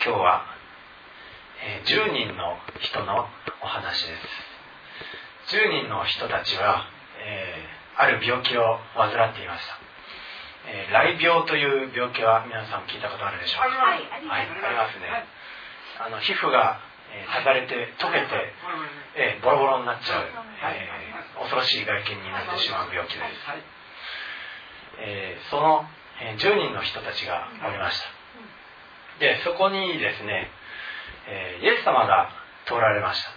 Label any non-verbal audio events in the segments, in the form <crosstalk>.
今日は、えー、10人の人のお話です。10人の人たちは、えー、ある病気を患っていました、えー、雷病という病気は皆さん聞いたことあるでしょうか？はい、はい、あります。ね、あの皮膚が、えー、ただれて溶けて、えー、ボロボロになっちゃう、えー、恐ろしい外見になってしまう病気です、えー、その、えー、10人の人たちがおりましたでそこにですね、え、イエス様が通られました。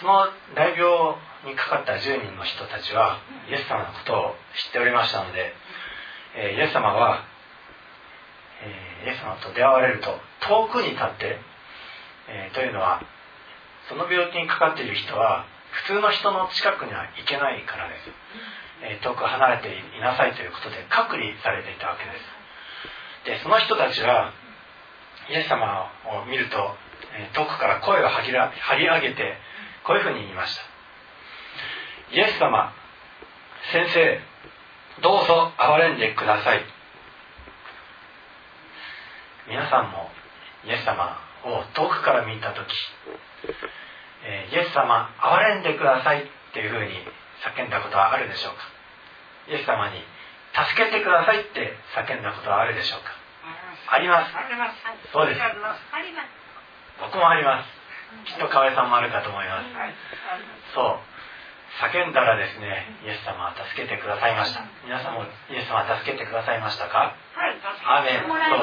その大病にかかった10人の人たちはイエス様のことを知っておりましたので、え、イエス様は、え、イエス様と出会われると遠くに立って、え、というのはその病気にかかっている人は普通の人の近くには行けないからです、え遠く離れていなさいということで隔離されていたわけです。でその人たちはイエス様を見ると、遠くから声を張り上げてこういうふうに言いました。イエス様先生どうぞ憐れんでください。皆さんもイエス様を遠くから見た時、イエス様憐れんでくださいっていうふうに叫んだことはあるでしょうか？イエス様に助けてくださいって叫んだことはあるでしょうか？あります。そうです。僕もあります。きっと河合さんもあるかと思います。そう。叫んだらですねイエス様は助けてくださいました。皆さんもイエス様は助けてくださいましたか？はい。アメン。そう。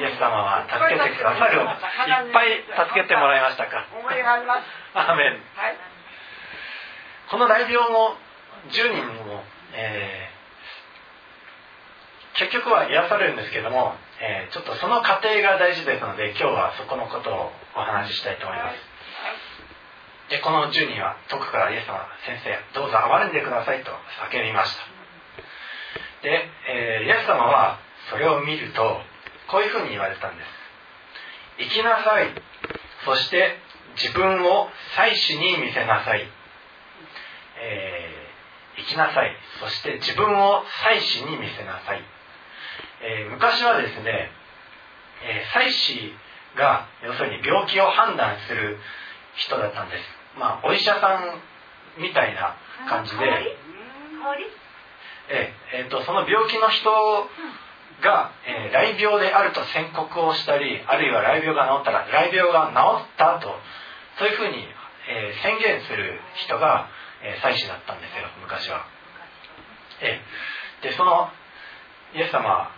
イエス様は助けてくださるいっぱい助けてもらいましたか？アメン、この大病も10人も、えー、結局は癒されるんですけどもえー、ちょっとその過程が大事ですので今日はそこのことをお話ししたいと思います。でこの10人は遠くからイエス様先生どうぞ憐れんでくださいと叫びました。で、えー、イエス様はそれを見るとこういうふうに言われたんです。生きなさい。そして自分を祭司に見せなさい、えー、生きなさい。そして自分を祭司に見せなさいえー、昔はですね、えー、祭司が要するに病気を判断する人だったんです。まあ、お医者さんみたいな感じで、えー、えー、とその病気の人が、えー、雷病であると宣告をしたりあるいは雷病が治ったら雷病が治ったとそういうふうに、えー、宣言する人が、えー、祭司だったんですよ昔は。えー、でそのイエス様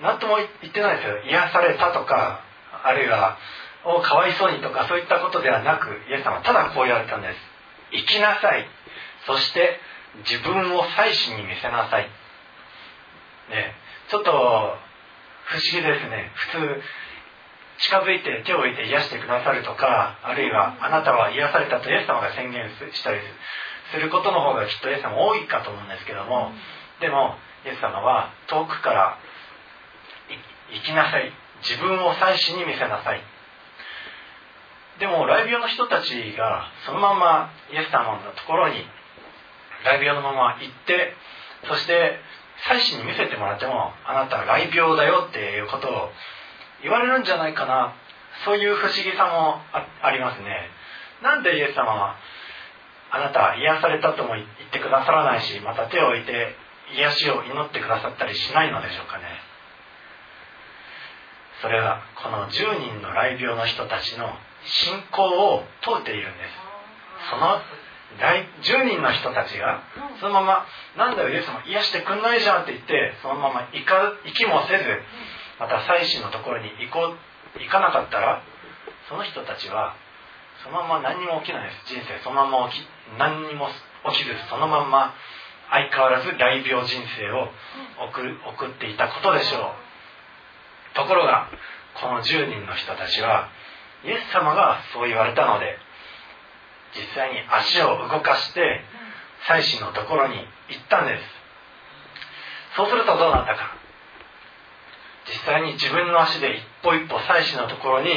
何とも言ってないですよ。癒されたとかあるいはおかわいそうにとかそういったことではなくイエス様はただこう言われたんです。生きなさい。そして自分を祭司に見せなさい。ねちょっと不思議ですね。普通近づいて手を置いて癒してくださるとかあるいはあなたは癒されたとイエス様が宣言したりすることの方がきっとイエス様多いかと思うんですけどもでもイエス様は遠くからきなさい。自分を祭司に見せなさい。でも雷病の人たちがそのままイエス様のところに雷病のまま行ってそして祭司に見せてもらってもあなたは雷病だよっていうことを言われるんじゃないかな。そういう不思議さもありますね。なんでイエス様はあなたは癒されたとも言ってくださらないしまた手を置いて癒しを祈ってくださったりしないのでしょうかね。それはこの10人の雷病の人たちの信仰を問うているんです。その10人の人たちがそのまま「なんだよイエス様癒してくんないじゃん」って言ってそのまま行か行きもせずまた祭司のところに行こう行かなかったらその人たちはそのまま何にも起きないです。人生そのまま起き何にも起きずそのまま相変わらず大病人生を送っていたことでしょうところがこの10人の人たちはイエス様がそう言われたので実際に足を動かして祭司のところに行ったんです。そうするとどうなったか。実際に自分の足で一歩一歩祭司のところに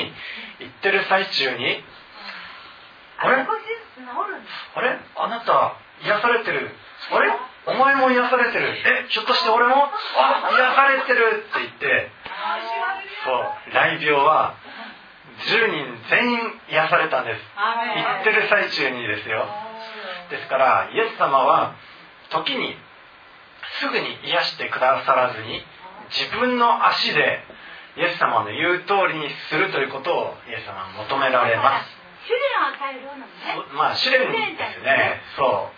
行ってる最中にあれ？あれ？あなた癒されてる。あれ？お前も癒されてる。えひょっとして俺も？あ癒されてるって言ってそう雷病は10人全員癒されたんです。言ってる最中にですよ。ですからイエス様は時にすぐに癒してくださらずに自分の足でイエス様の言う通りにするということをイエス様は求められます。試練を与えるようなね。まあ試練ですね。そう。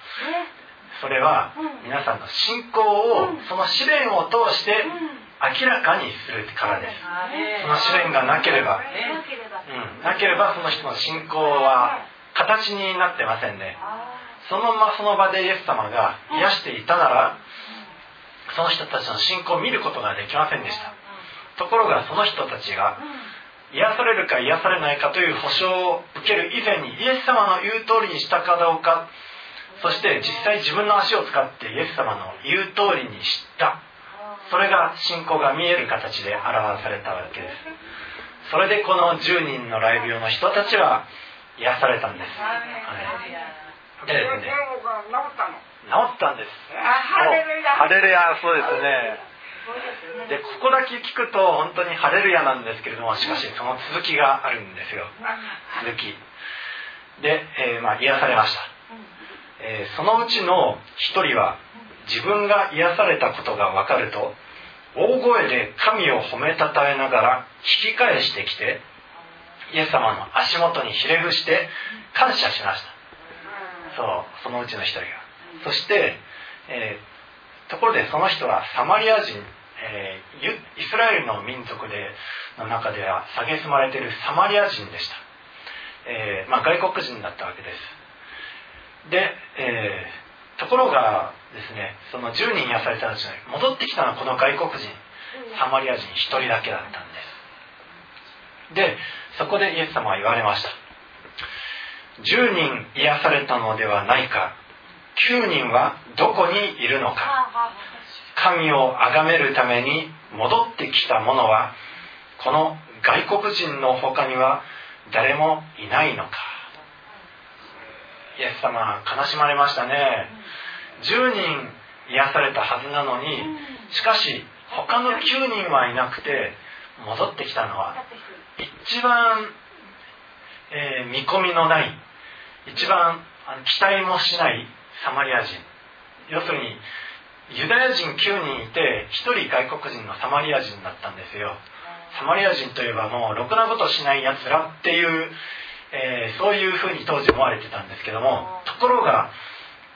それは皆さんの信仰をその試練を通して明らかにするからですその試練がなければ、うん、なければその人の信仰は形になってませんね。そのままその場でイエス様が癒していたならその人たちの信仰を見ることができませんでした。ところがその人たちが癒されるか癒されないかという保証を受ける以前にイエス様の言う通りにしたかどうかそして実際自分の足を使ってイエス様の言う通りにしたそれが信仰が見える形で表されたわけです。それでこの10人の雷病の人たちは癒されたんです、はい、でですね。治ったんですハレルヤ。そうですね。でここだけ聞くと本当にハレルヤなんですけれどもしかしその続きがあるんですよ。続き。で、えー、まあ、癒されました。えー、そのうちの一人は自分が癒されたことが分かると大声で神を褒めたたえながら引き返してきてイエス様の足元にひれ伏して感謝しました。そうそのうちの一人が。そして、えー、ところでその人はサマリア人、えー、イスラエルの民族での中では蔑まれているサマリア人でした、えーまあ、外国人だったわけです。で、え、ところがですね。その10人癒されたうちに戻ってきたのはこの外国人。サマリア人1人だけだったんで。すでそこでイエス様は言われました。10人癒されたのではないか。9人はどこにいるのか。神を崇めるために戻ってきた者はこの外国人の他には誰もいないのか。イエス様悲しまれましたね10人癒されたはずなのにしかし他の9人はいなくて戻ってきたのは一番、えー、見込みのない一番期待もしないサマリア人。要するにユダヤ人9人いて1人外国人のサマリア人だったんですよ。サマリア人といえばもうろくなことしないやつらっていうえー、そういうふうに当時思われてたんですけどもところが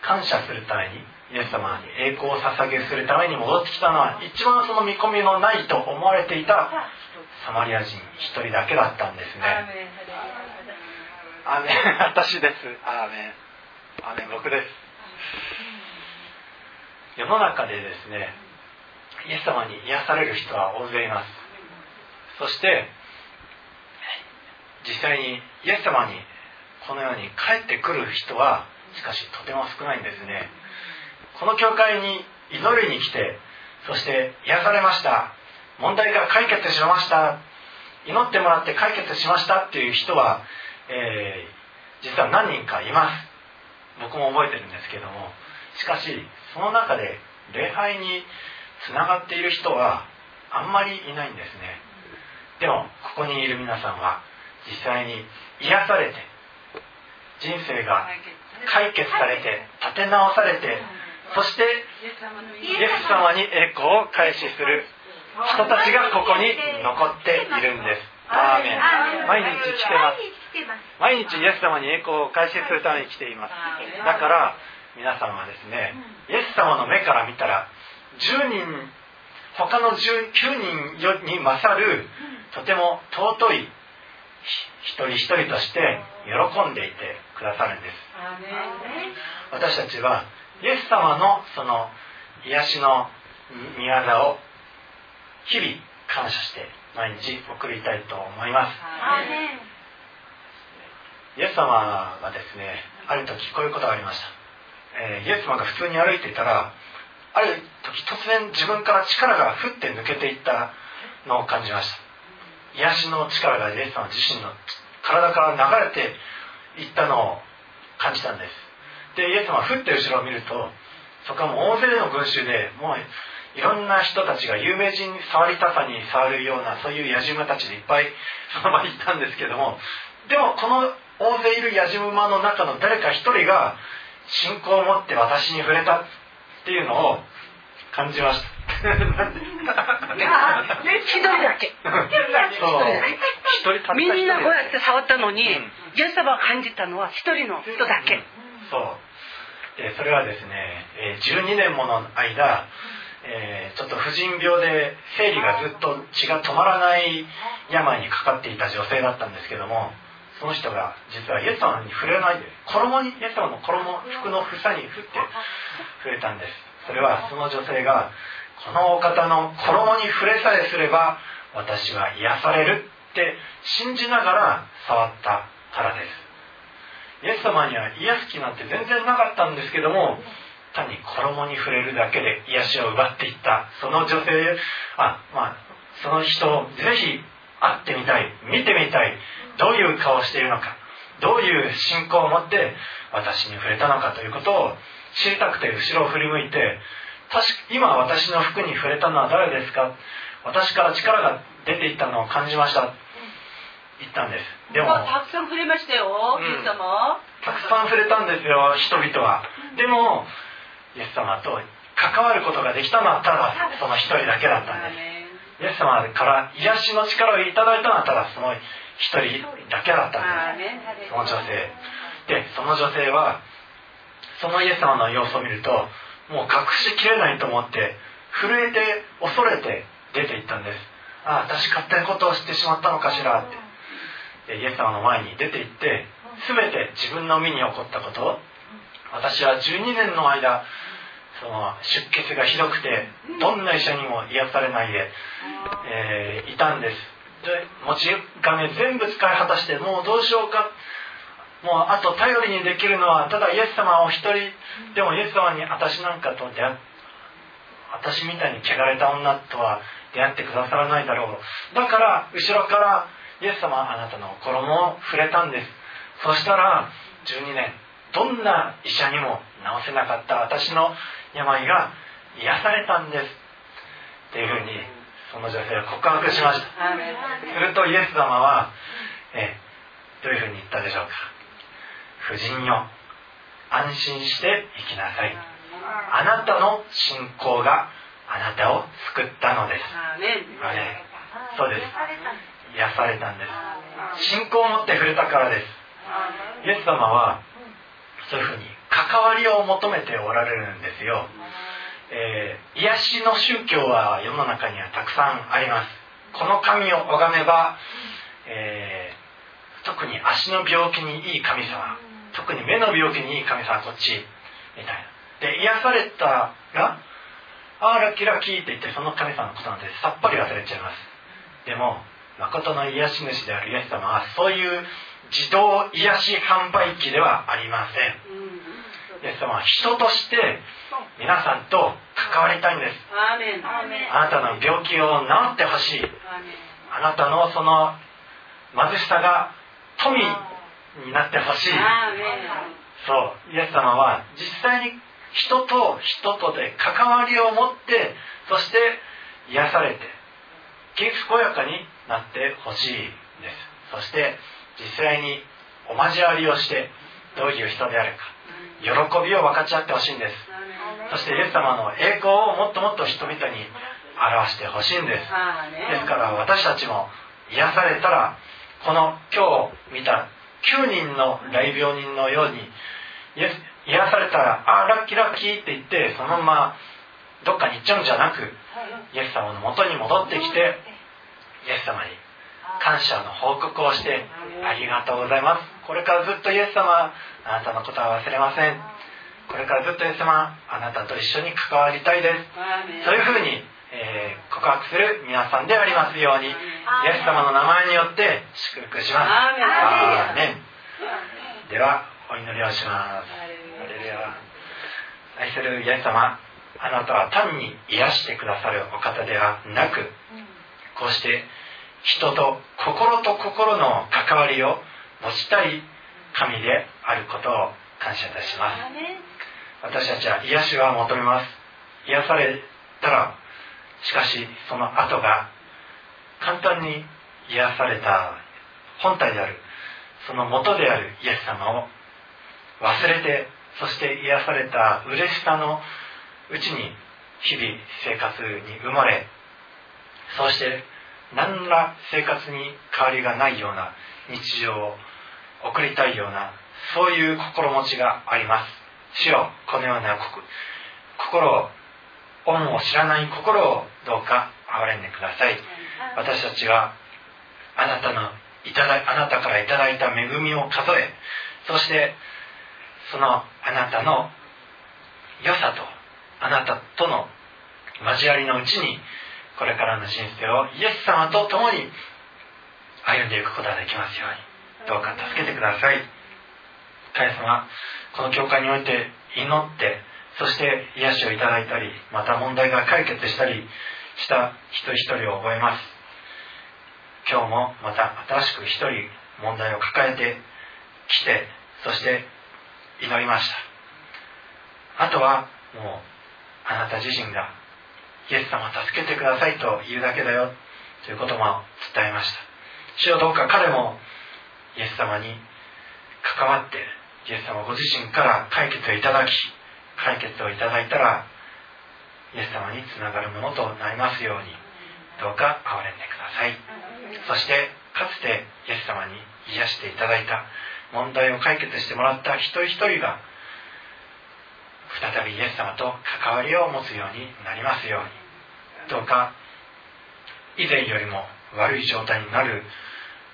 感謝するためにイエス様に栄光を捧げするために戻ってきたのは一番その見込みのないと思われていた <laughs> サマリア人一人だけだったんですね。アメン。<laughs> 私です。アーメン。アーメン。僕です。世の中でですねイエス様に癒される人は大勢います。そして実際にイエス様にこのように帰ってくる人はしかしとても少ないんですね。この教会に祈りに来てそして癒されました。問題が解決しました。祈ってもらって解決しました。っていう人は、えー、実は何人かいます。僕も覚えてるんですけども。しかしその中で礼拝につながっている人はあんまりいないんですね。でもここにいる皆さんは実際に癒されて人生が解決されて立て直されてそしてイエス様に栄光を開始する人たちがここに残っているんです。アーメン。毎日来てます。毎日イエス様に栄光を開始するために来ています。だから皆さんはですねイエス様の目から見たら10人他の9人に勝るとても尊い一人一人として喜んでいてくださるんです。私たちはイエス様のその癒しの御業を日々感謝して毎日送りたいと思います。イエス様がですねある時こういうことがありました、えー、イエス様が普通に歩いていたらある時突然自分から力がふって抜けていったのを感じました。癒しの力がイエス様自身の体から流れていったのを感じたんですでイエス様はふって後ろを見るとそこはもう大勢の群衆でもういろんな人たちが有名人触りたさに触るようなそういう野じ馬たちでいっぱいその場にいたんですけどもでもこの大勢いる野じ馬の中の誰か一人が信仰を持って私に触れたっていうのを感じました。一人だけ。みんなこうやって触ったのに、イエス様が感じたのは一人の人だけ。そう。でそれはですね、12年もの間、えー、ちょっと婦人病で生理がずっと血が止まらない病にかかっていた女性だったんですけどもその人が実はイエス様に触れないで衣にイエス様の衣服の房に振って触れたんですそれはその女性がこのお方の衣に触れさえすれば私は癒されるって信じながら触ったからです。イエス様には癒す気なんて全然なかったんですけども単に衣に触れるだけで癒しを奪っていったその女性あまあその人をぜひ会ってみたい見てみたいどういう顔をしているのかどういう信仰を持って私に触れたのかということを知りたくて後ろを振り向いて今私の服に触れたのは誰ですか？私から力が出ていったのを感じました。言ったんです。でもたくさん触れましたよ、うん、イエス様。たくさん触れたんですよ人々は。でもイエス様と関わることができたのはただその一人だけだったんです。イエス様から癒しの力をいただいたのはただその一人だけだったんです。その女性。でその女性はそのイエス様の様子を見るともう隠しきれないと思って震えて恐れて出て行ったんです。ああ私勝手なことをしてしまったのかしらって。でイエス様の前に出て行って全て自分の身に起こったこと。私は12年の間その出血がひどくてどんな医者にも癒されないで、えー、いたんです。で持ち金全部使い果たしてもうどうしようか。もうあと頼りにできるのはただイエス様お一人でもイエス様に私なんかと出会私みたいに汚れた女とは出会ってくださらないだろう。だから後ろからイエス様あなたの衣を触れたんです。そしたら12年どんな医者にも治せなかった私の病が癒されたんです。っていうふうにその女性は告白しました。するとイエス様はえどういうふうに言ったでしょうか？夫人よ。安心して生きなさい。あなたの信仰があなたを救ったのです。そうです。癒されたんです。信仰を持って触れたからです。イエス様はそういうふうに関わりを求めておられるんですよ、えー、癒しの宗教は世の中にはたくさんあります。この神を拝めば、えー、特に足の病気にいい神様特に目の病気にいい神様こっちみたいな。で癒されたらああラッキーラッキーって言ってその神様のことなんてさっぱり忘れちゃいます。でも誠の癒し主であるイエス様はそういう自動癒し販売機ではありません。イエス様は人として皆さんと関わりたいんです。あなたの病気を治ってほしい。あなたのその貧しさが富になってほしい。そう。イエス様は実際に人と人とで関わりを持ってそして癒されて健やかになってほしいです。そして実際にお交わりをしてどういう人であるか喜びを分かち合ってほしいんです。そしてイエス様の栄光をもっともっと人々に表してほしいんです。ですから私たちも癒されたらこの今日見た9人の大病人のように癒されたら「ああラッキーラッキー」って言ってそのままどっかに行っちゃうんじゃなくイエス様のもとに戻ってきてイエス様に感謝の報告をしてありがとうございます。これからずっとイエス様あなたのことは忘れません。これからずっとイエス様あなたと一緒に関わりたいです。そういうふうに、えー、告白する皆さんでありますようにイエス様の名前によって祝福します。アーメン。ではお祈りをします。愛するイエス様あなたは単に癒してくださるお方ではなくこうして人と心と心の関わりを持ちたい神であることを感謝いたします。私たちは癒しは求めます。癒されたらしかしその後が簡単に癒された本体である。その元であるイエス様を忘れてそして癒された嬉しさのうちに日々生活に生まれそして何ら生活に変わりがないような日常を送りたいようなそういう心持ちがあります。主よこのような心を恩を知らない心をどうか憐れんでください。私たちはあなたのいただあなたからいただいた恵みを数えそしてそのあなたの良さとあなたとの交わりのうちにこれからの人生をイエス様と共に歩んでいくことができますようにどうか助けてください。神様この教会において祈ってそして癒しをいただいたりまた問題が解決したりした一人一人を覚えます。今日もまた新しく一人問題を抱えてきてそして祈りました。あとはもうあなた自身がイエス様助けてくださいと言うだけだよということも伝えました。主よどうか彼もイエス様に関わってイエス様ご自身から解決をいただき解決をいただいたらイエス様につながるものとなりますようにどうか憐れんでください。そしてかつてイエス様に癒していただいた問題を解決してもらった一人一人が再びイエス様と関わりを持つようになりますようにどうか以前よりも悪い状態になる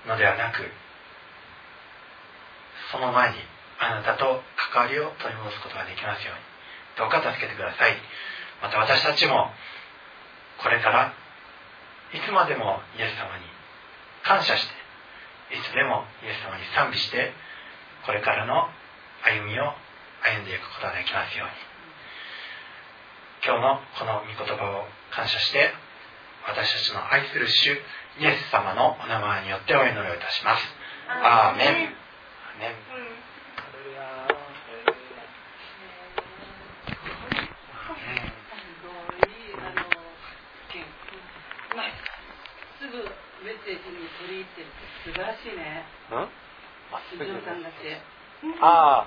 のではなくその前にあなたと関わりを取り戻すことができますように。どうか助けてください。また私たちもこれからいつまでもイエス様に感謝していつでもイエス様に賛美してこれからの歩みを歩んでいくことができますように。今日のこの御言葉を感謝して私たちの愛する主イエス様のお名前によってお祈りをいたします。アーメンアーメンすぐメッセージに取り入ってるって素晴らしいね。うん？ああ